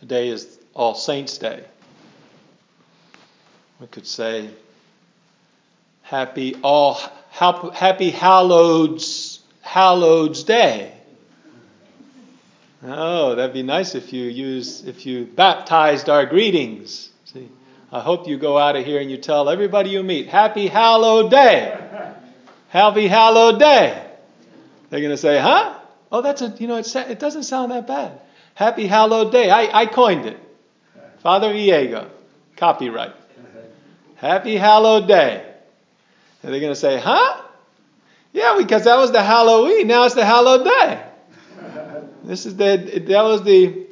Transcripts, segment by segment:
Today is All Saints' Day. We could say, Happy All Happy Hallowed's Hallowed's Day. Oh, that'd be nice if you use if you baptized our greetings. See, I hope you go out of here and you tell everybody you meet, Happy Hallowed Day. Happy Hallowed Day. They're going to say, huh? Oh, that's a, you know, it, it doesn't sound that bad. Happy Hallowed Day. I, I coined it. Father Viego. Copyright. Happy Hallowed Day. And they're going to say, huh? Yeah, because that was the Halloween. Now it's the Hallowed Day. This is the that was the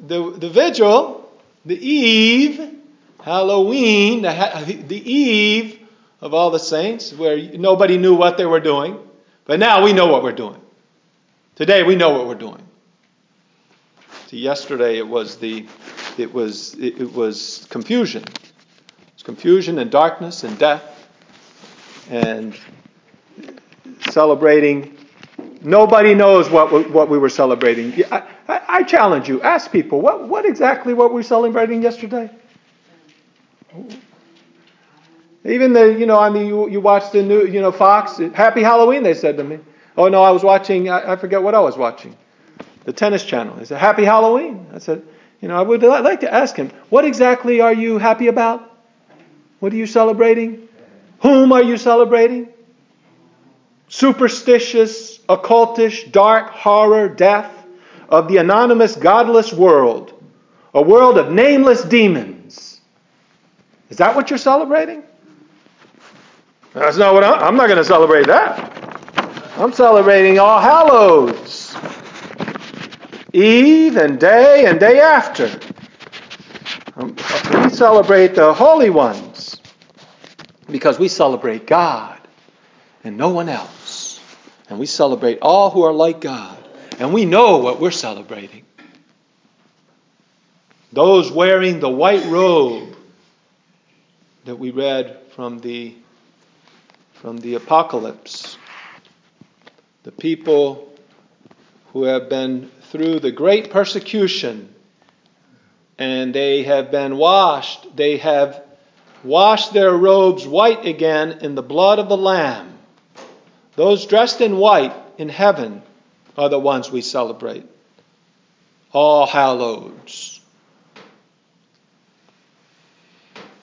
the the vigil, the eve, Halloween, the, the eve of all the saints, where nobody knew what they were doing, but now we know what we're doing. Today we know what we're doing. Yesterday it was the it was it, it was confusion. It was confusion and darkness and death and celebrating Nobody knows what what we were celebrating. I, I, I, challenge you. Ask people what what exactly what we were celebrating yesterday. Even the you know I mean you you watch the new you know Fox Happy Halloween they said to me. Oh no I was watching I, I forget what I was watching. The tennis channel. They said Happy Halloween. I said you know I would like to ask him what exactly are you happy about? What are you celebrating? Whom are you celebrating? Superstitious occultish, dark horror, death of the anonymous, godless world, a world of nameless demons. Is that what you're celebrating? That's not what I'm, I'm not going to celebrate that. I'm celebrating All Hallows, Eve and day and day after. Um, we celebrate the holy ones because we celebrate God and no one else. And we celebrate all who are like God. And we know what we're celebrating. Those wearing the white robe that we read from the, from the Apocalypse. The people who have been through the great persecution and they have been washed. They have washed their robes white again in the blood of the Lamb. Those dressed in white in heaven are the ones we celebrate. All hallows.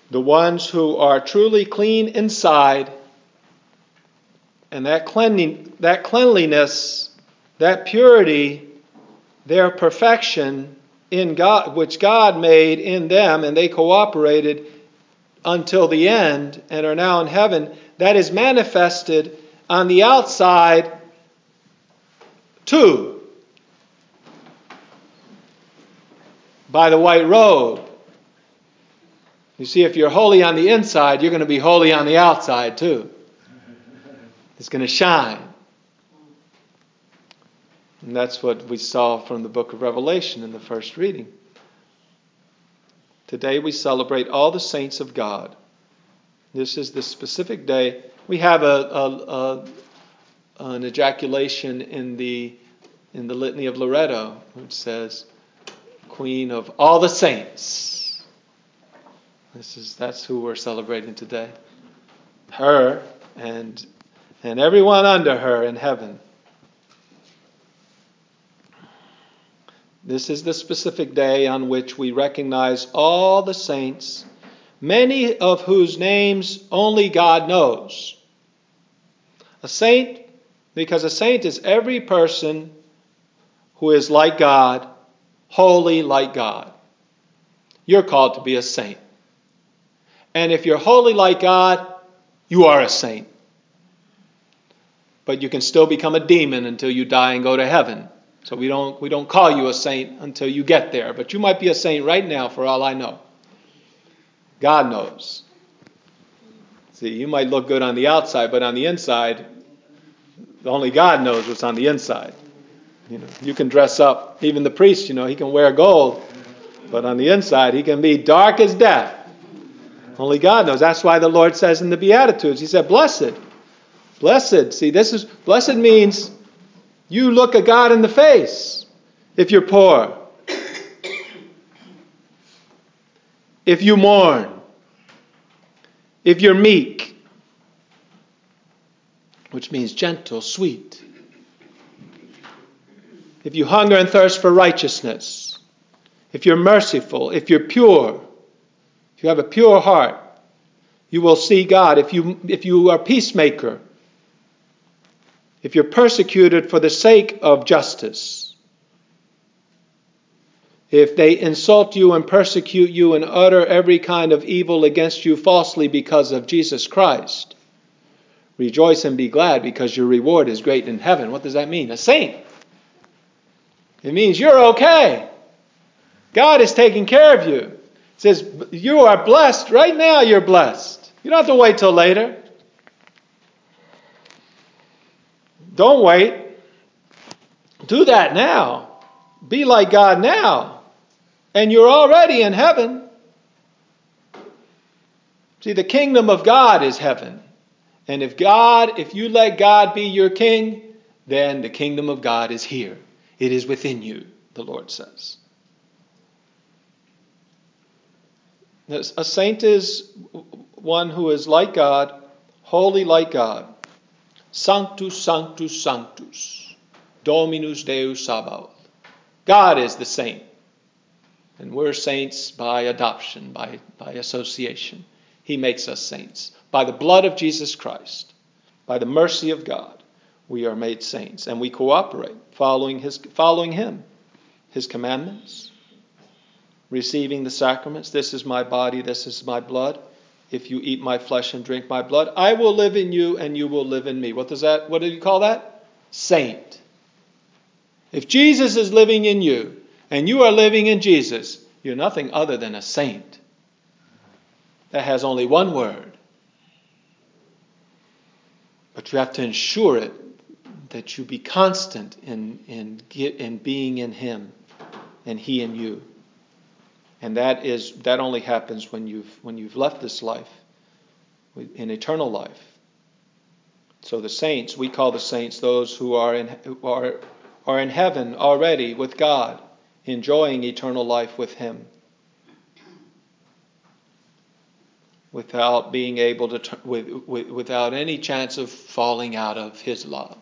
The ones who are truly clean inside, and that, that cleanliness, that purity, their perfection in God, which God made in them, and they cooperated until the end and are now in heaven, that is manifested on the outside too by the white robe. You see, if you're holy on the inside, you're going to be holy on the outside too. It's going to shine. And that's what we saw from the book of Revelation in the first reading. Today we celebrate all the saints of God. This is the specific day we have a, a, a, an ejaculation in the in the litany of Loreto, which says, "Queen of all the saints." This is that's who we're celebrating today. Her and and everyone under her in heaven. This is the specific day on which we recognize all the saints, many of whose names only God knows. A saint, because a saint is every person who is like God, holy like God. You're called to be a saint. And if you're holy like God, you are a saint. But you can still become a demon until you die and go to heaven. So we don't, we don't call you a saint until you get there. But you might be a saint right now, for all I know. God knows. See, you might look good on the outside, but on the inside, only God knows what's on the inside. You know, you can dress up, even the priest, you know, he can wear gold, but on the inside, he can be dark as death. Only God knows. That's why the Lord says in the Beatitudes, He said, Blessed. Blessed. See, this is, blessed means you look a God in the face if you're poor. if you mourn, if you're meek, which means gentle, sweet, if you hunger and thirst for righteousness, if you're merciful, if you're pure, if you have a pure heart, you will see God. If you, if you are peacemaker, if you're persecuted for the sake of justice, if they insult you and persecute you and utter every kind of evil against you falsely because of Jesus Christ, rejoice and be glad because your reward is great in heaven. What does that mean? A saint. It means you're okay. God is taking care of you. It says you are blessed. Right now, you're blessed. You don't have to wait till later. Don't wait. Do that now. Be like God now. And you're already in heaven. See, the kingdom of God is heaven. And if God, if you let God be your king, then the kingdom of God is here. It is within you, the Lord says. A saint is one who is like God, holy like God. Sanctus, Sanctus, Sanctus, Dominus Deus Sabaoth. God is the saint. And we're saints by adoption, by, by association. He makes us saints. By the blood of Jesus Christ, by the mercy of God, we are made saints. And we cooperate, following, his, following Him, His commandments, receiving the sacraments. This is my body, this is my blood if you eat my flesh and drink my blood, I will live in you and you will live in me. What does that what do you call that? Saint. If Jesus is living in you and you are living in Jesus, you're nothing other than a saint. That has only one word. But you have to ensure it that you be constant in, in, in being in Him and He in you. And that is that only happens when you've when you've left this life in eternal life. So the saints, we call the saints those who are in are are in heaven already with God, enjoying eternal life with him. Without being able to, with, without any chance of falling out of his love.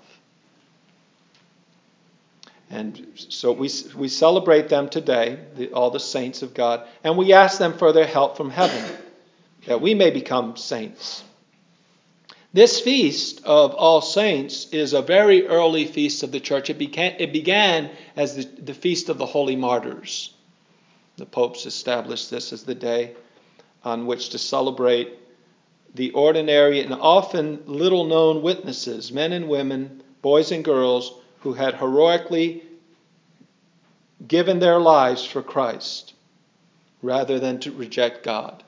And so we, we celebrate them today, the, all the saints of God, and we ask them for their help from heaven, that we may become saints. This feast of All Saints is a very early feast of the church. It began, it began as the, the Feast of the Holy Martyrs. The popes established this as the day on which to celebrate the ordinary and often little known witnesses, men and women, boys and girls, who had heroically given their lives for Christ rather than to reject God.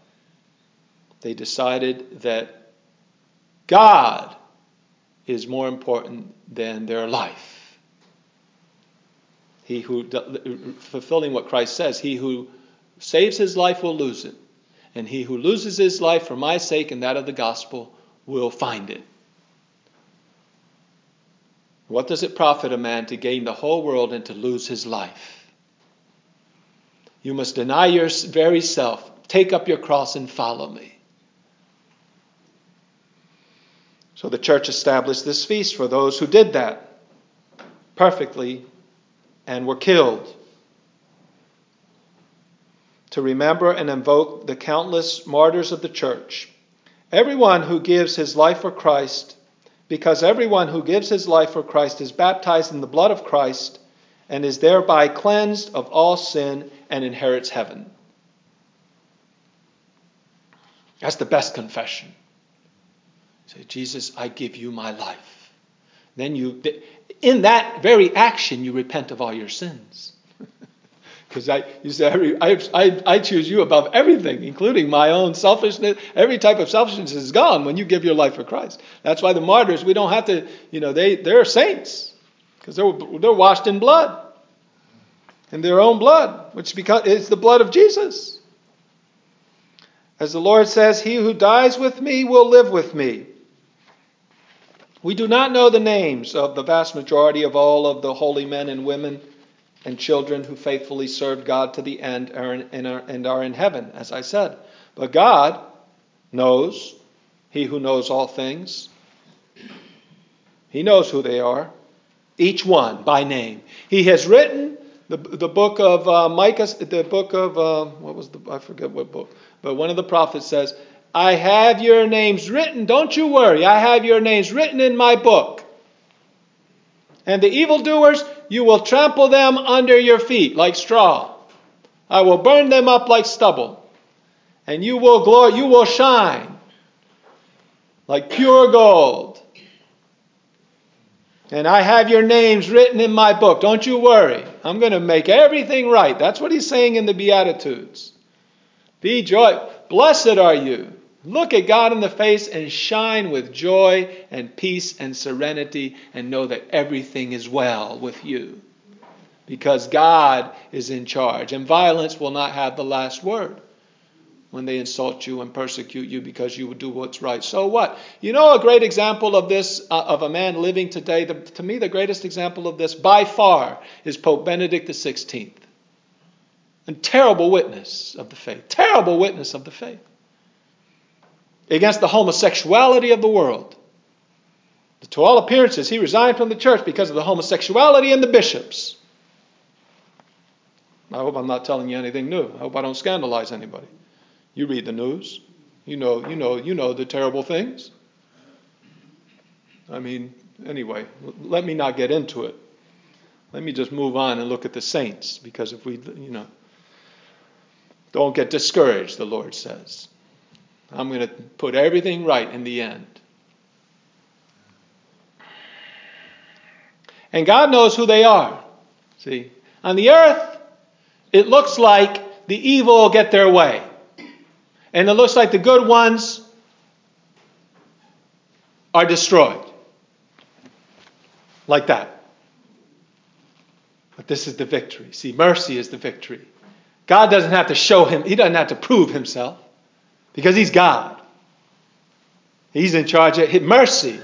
They decided that God is more important than their life. He who, fulfilling what Christ says, he who saves his life will lose it, and he who loses his life for my sake and that of the gospel will find it. What does it profit a man to gain the whole world and to lose his life? You must deny your very self, take up your cross, and follow me. So the church established this feast for those who did that perfectly and were killed. To remember and invoke the countless martyrs of the church. Everyone who gives his life for Christ because everyone who gives his life for Christ is baptized in the blood of Christ and is thereby cleansed of all sin and inherits heaven. That's the best confession. Say, Jesus, I give you my life. Then you, in that very action, you repent of all your sins. Because I, you say, I, I, I choose you above everything, including my own selfishness. Every type of selfishness is gone when you give your life for Christ. That's why the martyrs, we don't have to, you know, they, they're saints because they're, they're washed in blood, in their own blood, which because, is the blood of Jesus. As the Lord says, He who dies with me will live with me. We do not know the names of the vast majority of all of the holy men and women and children who faithfully served God to the end are in, and, are, and are in heaven, as I said. But God knows, He who knows all things, He knows who they are, each one by name. He has written the, the book of uh, Micah, the book of, uh, what was the, I forget what book, but one of the prophets says, I have your names written, don't you worry, I have your names written in my book. And the evildoers, you will trample them under your feet like straw. I will burn them up like stubble. And you will glory, you will shine like pure gold. And I have your names written in my book. Don't you worry. I'm going to make everything right. That's what he's saying in the Beatitudes. Be joy. Blessed are you. Look at God in the face and shine with joy and peace and serenity and know that everything is well with you. Because God is in charge. And violence will not have the last word when they insult you and persecute you because you would do what's right. So what? You know, a great example of this, uh, of a man living today, the, to me, the greatest example of this by far is Pope Benedict XVI. A terrible witness of the faith. Terrible witness of the faith. Against the homosexuality of the world. To all appearances, he resigned from the church because of the homosexuality in the bishops. I hope I'm not telling you anything new. I hope I don't scandalize anybody. You read the news. You know, you know, you know the terrible things. I mean, anyway, let me not get into it. Let me just move on and look at the saints because if we, you know, don't get discouraged, the Lord says. I'm going to put everything right in the end. And God knows who they are. See, on the earth, it looks like the evil get their way. And it looks like the good ones are destroyed. Like that. But this is the victory. See, mercy is the victory. God doesn't have to show him, he doesn't have to prove himself because he's God. He's in charge of mercy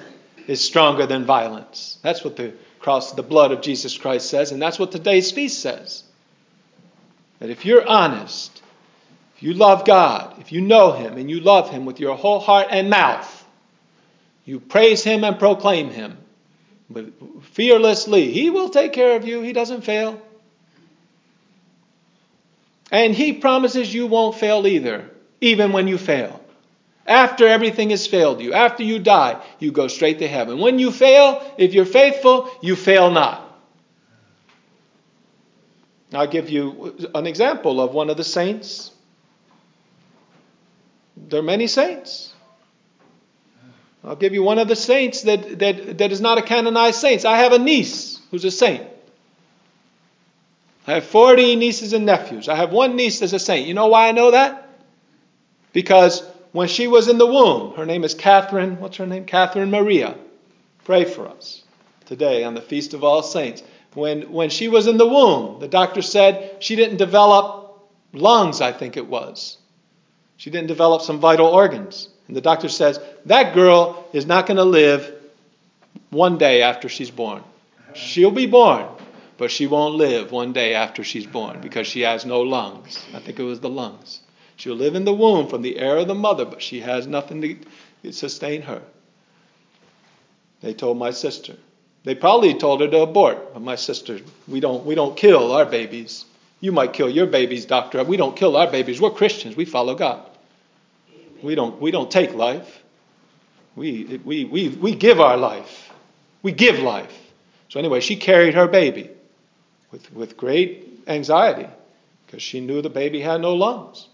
is stronger than violence. That's what the cross, the blood of Jesus Christ says, and that's what today's feast says. That if you're honest, if you love God, if you know Him and you love Him with your whole heart and mouth, you praise Him and proclaim Him. But fearlessly, He will take care of you. He doesn't fail. And He promises you won't fail either, even when you fail. After everything has failed you, after you die, you go straight to heaven. When you fail, if you're faithful, you fail not. I'll give you an example of one of the saints there are many saints. I'll give you one of the saints that, that, that is not a canonized saint. I have a niece who's a saint. I have 40 nieces and nephews. I have one niece that's a saint. You know why I know that? Because when she was in the womb, her name is Catherine, what's her name? Catherine Maria. Pray for us today on the Feast of All Saints. When, when she was in the womb, the doctor said she didn't develop lungs, I think it was. She didn't develop some vital organs. And the doctor says, that girl is not going to live one day after she's born. She'll be born, but she won't live one day after she's born because she has no lungs. I think it was the lungs. She'll live in the womb from the air of the mother, but she has nothing to sustain her. They told my sister. They probably told her to abort, but my sister, we don't, we don't kill our babies. You might kill your babies, doctor. We don't kill our babies. We're Christians. We follow God. We don't, we don't take life. We, we, we, we give our life. We give life. So, anyway, she carried her baby with, with great anxiety because she knew the baby had no lungs.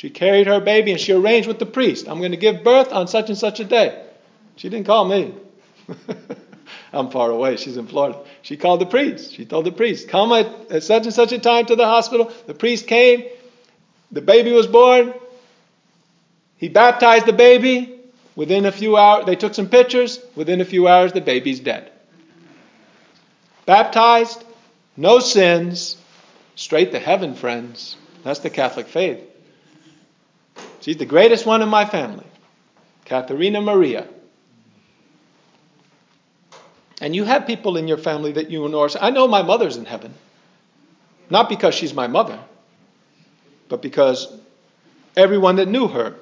She carried her baby and she arranged with the priest I'm going to give birth on such and such a day. She didn't call me. I'm far away. She's in Florida. She called the priest. She told the priest, Come at, at such and such a time to the hospital. The priest came. The baby was born. He baptized the baby. Within a few hours, they took some pictures. Within a few hours, the baby's dead. Baptized, no sins, straight to heaven, friends. That's the Catholic faith. She's the greatest one in my family, Katharina Maria. And you have people in your family that you know. I know my mother's in heaven. Not because she's my mother, but because everyone that knew her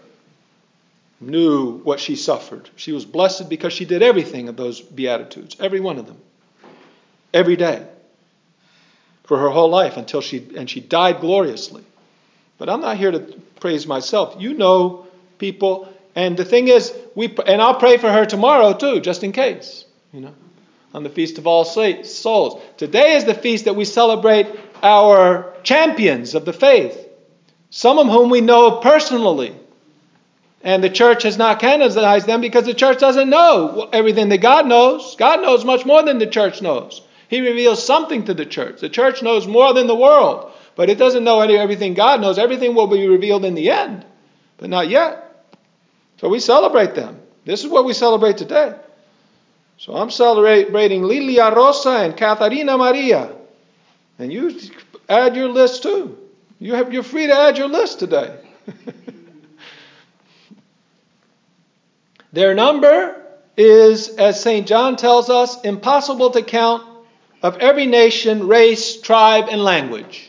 knew what she suffered. She was blessed because she did everything of those Beatitudes, every one of them, every day, for her whole life until she, and she died gloriously. But I'm not here to praise myself. You know people, and the thing is, we, and I'll pray for her tomorrow too, just in case, you know, on the Feast of All Souls. Today is the feast that we celebrate our champions of the faith, some of whom we know personally and the church has not canonized them because the church doesn't know everything that God knows. God knows much more than the church knows. He reveals something to the church. The church knows more than the world, but it doesn't know everything God knows. Everything will be revealed in the end, but not yet. So we celebrate them. This is what we celebrate today. So I'm celebrating Lilia Rosa and Catarina Maria. And you add your list too. You have, you're free to add your list today. Their number is, as St. John tells us, impossible to count of every nation, race, tribe, and language,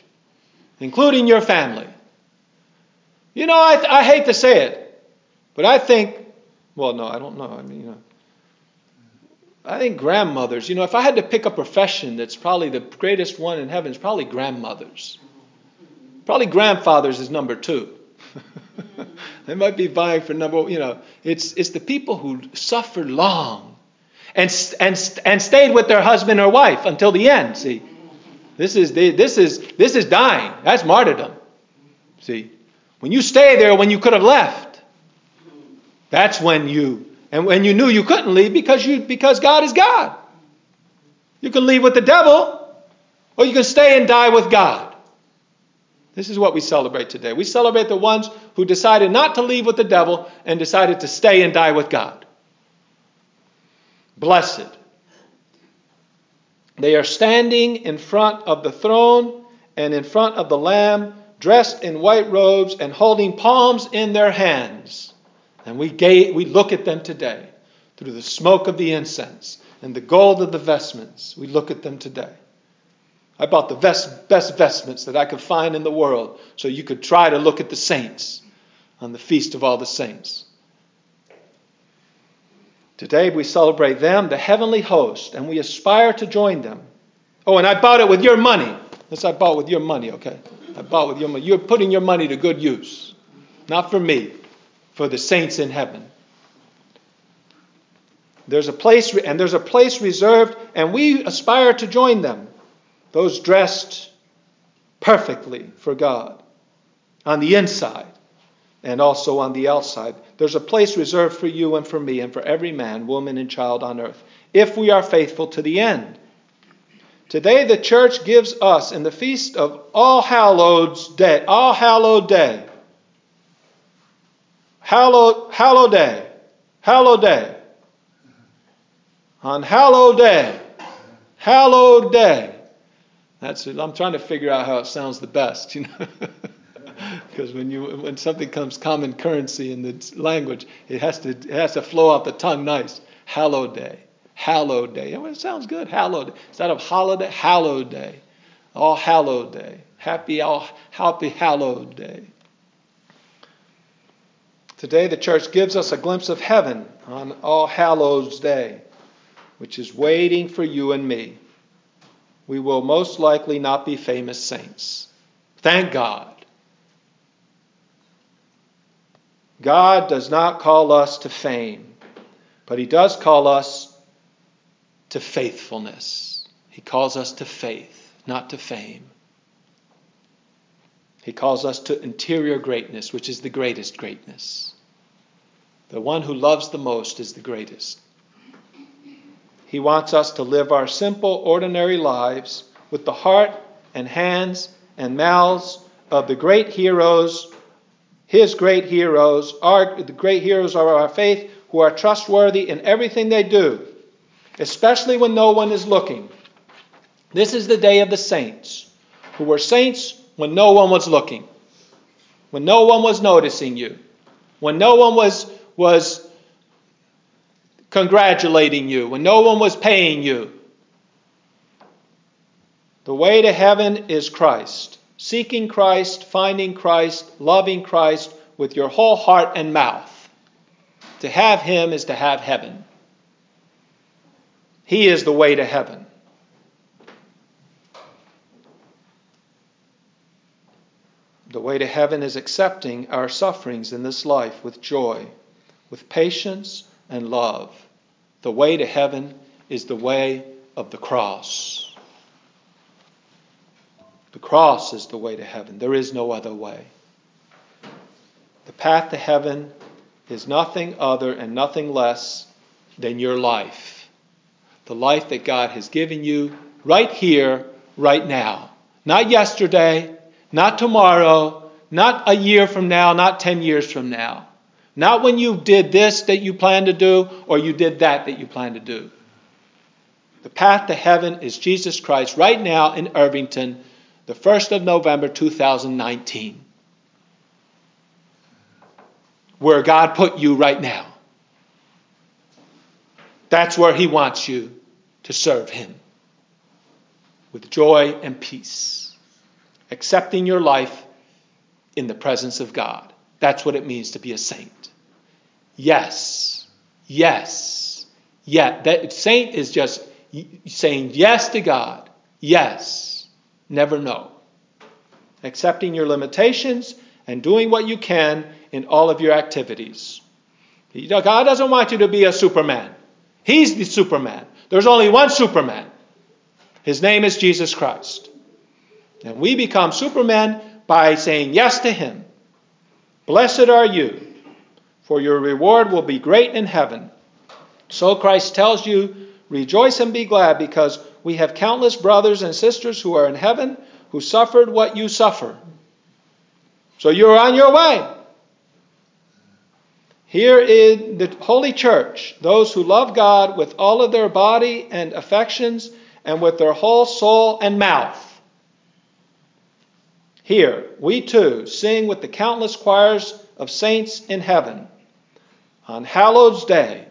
including your family. You know, I, I hate to say it, but I think, well, no, I don't know. I mean, you know, I think grandmothers, you know, if I had to pick a profession that's probably the greatest one in heaven, it's probably grandmothers. Probably grandfathers is number two. they might be vying for number, you know, it's, it's the people who suffered long and, and, and stayed with their husband or wife until the end. See, this is, this, is, this is dying. That's martyrdom. See, when you stay there when you could have left, that's when you, and when you knew you couldn't leave because, you, because God is God. You can leave with the devil, or you can stay and die with God. This is what we celebrate today. We celebrate the ones who decided not to leave with the devil and decided to stay and die with God. Blessed. They are standing in front of the throne and in front of the Lamb, dressed in white robes and holding palms in their hands. And we, we look at them today through the smoke of the incense and the gold of the vestments. We look at them today. I bought the best, best vestments that I could find in the world so you could try to look at the saints on the Feast of All the Saints. Today we celebrate them, the heavenly host, and we aspire to join them. Oh, and I bought it with your money. This I bought with your money, okay? I bought with your money. You're putting your money to good use. Not for me, for the saints in heaven. There's a place, and there's a place reserved, and we aspire to join them those dressed perfectly for God on the inside and also on the outside. There's a place reserved for you and for me and for every man, woman, and child on earth if we are faithful to the end. Today, the church gives us in the feast of All Hallows Day, All Hallowed Day, Hallowed, Hallowed Day, Hallowed Day, on Hallowed Day, Hallowed Day. That's it. I'm trying to figure out how it sounds the best, you know. because when you when something comes common currency in the language, it has to it has to flow out the tongue nice. Hallowed day, hallowed day. it sounds good. Hallowed instead of holiday, hallowed day, all hallowed day. Happy all happy hallowed day. Today the church gives us a glimpse of heaven on All Hallows Day, which is waiting for you and me we will most likely not be famous saints. Thank God. God does not call us to fame, but He does call us to faithfulness. He calls us to faith, not to fame. He calls us to interior greatness, which is the greatest greatness. The one who loves the most is the greatest. He wants us to live our simple, ordinary lives with the heart and hands and mouths of the great heroes, his great heroes, our, the great heroes of our faith who are trustworthy in everything they do, especially when no one is looking. This is the day of the saints, who were saints when no one was looking, when no one was noticing you, when no one was, was congratulating you when no one was paying you. The way to heaven is Christ. Seeking Christ, finding Christ, loving Christ with your whole heart and mouth. To have Him is to have heaven. He is the way to heaven. The way to heaven is accepting our sufferings in this life with joy, with patience and love. The way to heaven is the way of the cross. The cross is the way to heaven. There is no other way. The path to heaven is nothing other and nothing less than your life. The life that God has given you right here, right now. Not yesterday, not tomorrow, not a year from now, not 10 years from now. Not when you did this that you plan to do or you did that that you plan to do. The path to heaven is Jesus Christ right now in Irvington, the 1st of November 2019. Where God put you right now. That's where He wants you to serve Him with joy and peace, accepting your life in the presence of God. That's what it means to be a saint. Yes, yes, yeah. That saint is just saying yes to God. Yes, never know. Accepting your limitations and doing what you can in all of your activities. God doesn't want you to be a superman. He's the superman. There's only one superman. His name is Jesus Christ. And we become supermen by saying yes to him. Blessed are you, for your reward will be great in heaven. So Christ tells you, rejoice and be glad, because we have countless brothers and sisters who are in heaven who suffered what you suffer. So you're on your way. Here in the Holy Church, those who love God with all of their body and affections and with their whole soul and mouth here, we too sing with the countless choirs of saints in heaven. On Hallowed's Day,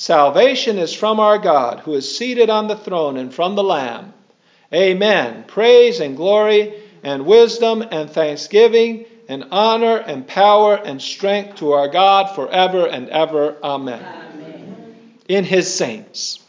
salvation is from our God, who is seated on the throne and from the Lamb. Amen. Praise and glory and wisdom and thanksgiving and honor and power and strength to our God forever and ever. Amen. Amen. In his saints.